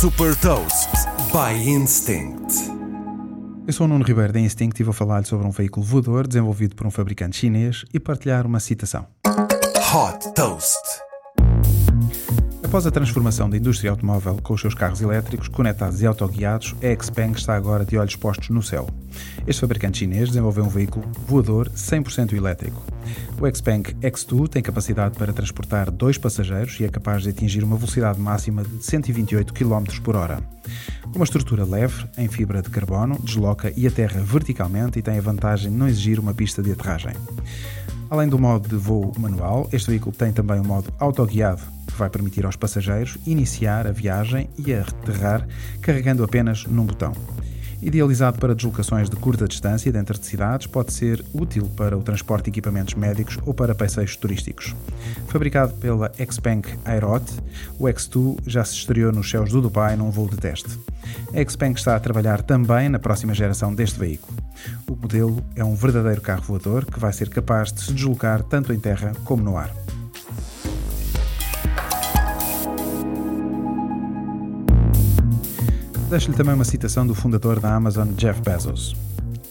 Super Toast by Instinct. Eu sou o Nuno Ribeiro da Instinct e vou falar-lhe sobre um veículo voador desenvolvido por um fabricante chinês e partilhar uma citação. Hot Toast. Após a transformação da indústria automóvel com os seus carros elétricos, conectados e autoguiados, a Xpeng está agora de olhos postos no céu. Este fabricante chinês desenvolveu um veículo voador 100% elétrico. O Xpeng X2 tem capacidade para transportar dois passageiros e é capaz de atingir uma velocidade máxima de 128 km por hora. Uma estrutura leve, em fibra de carbono, desloca e aterra verticalmente e tem a vantagem de não exigir uma pista de aterragem. Além do modo de voo manual, este veículo tem também um modo autoguiado, vai permitir aos passageiros iniciar a viagem e aterrar carregando apenas num botão. Idealizado para deslocações de curta distância dentro de cidades, pode ser útil para o transporte de equipamentos médicos ou para passeios turísticos. Fabricado pela Xpeng Aerot, o X2 já se estreou nos céus do Dubai num voo de teste. A Xpeng está a trabalhar também na próxima geração deste veículo. O modelo é um verdadeiro carro voador que vai ser capaz de se deslocar tanto em terra como no ar. Deixo-lhe também uma citação do fundador da Amazon, Jeff Bezos.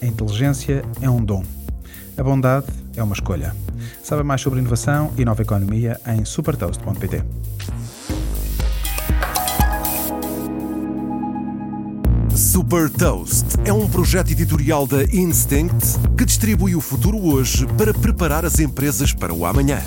A inteligência é um dom. A bondade é uma escolha. Saiba mais sobre inovação e nova economia em supertoast.pt. Super Toast é um projeto editorial da Instinct que distribui o futuro hoje para preparar as empresas para o amanhã.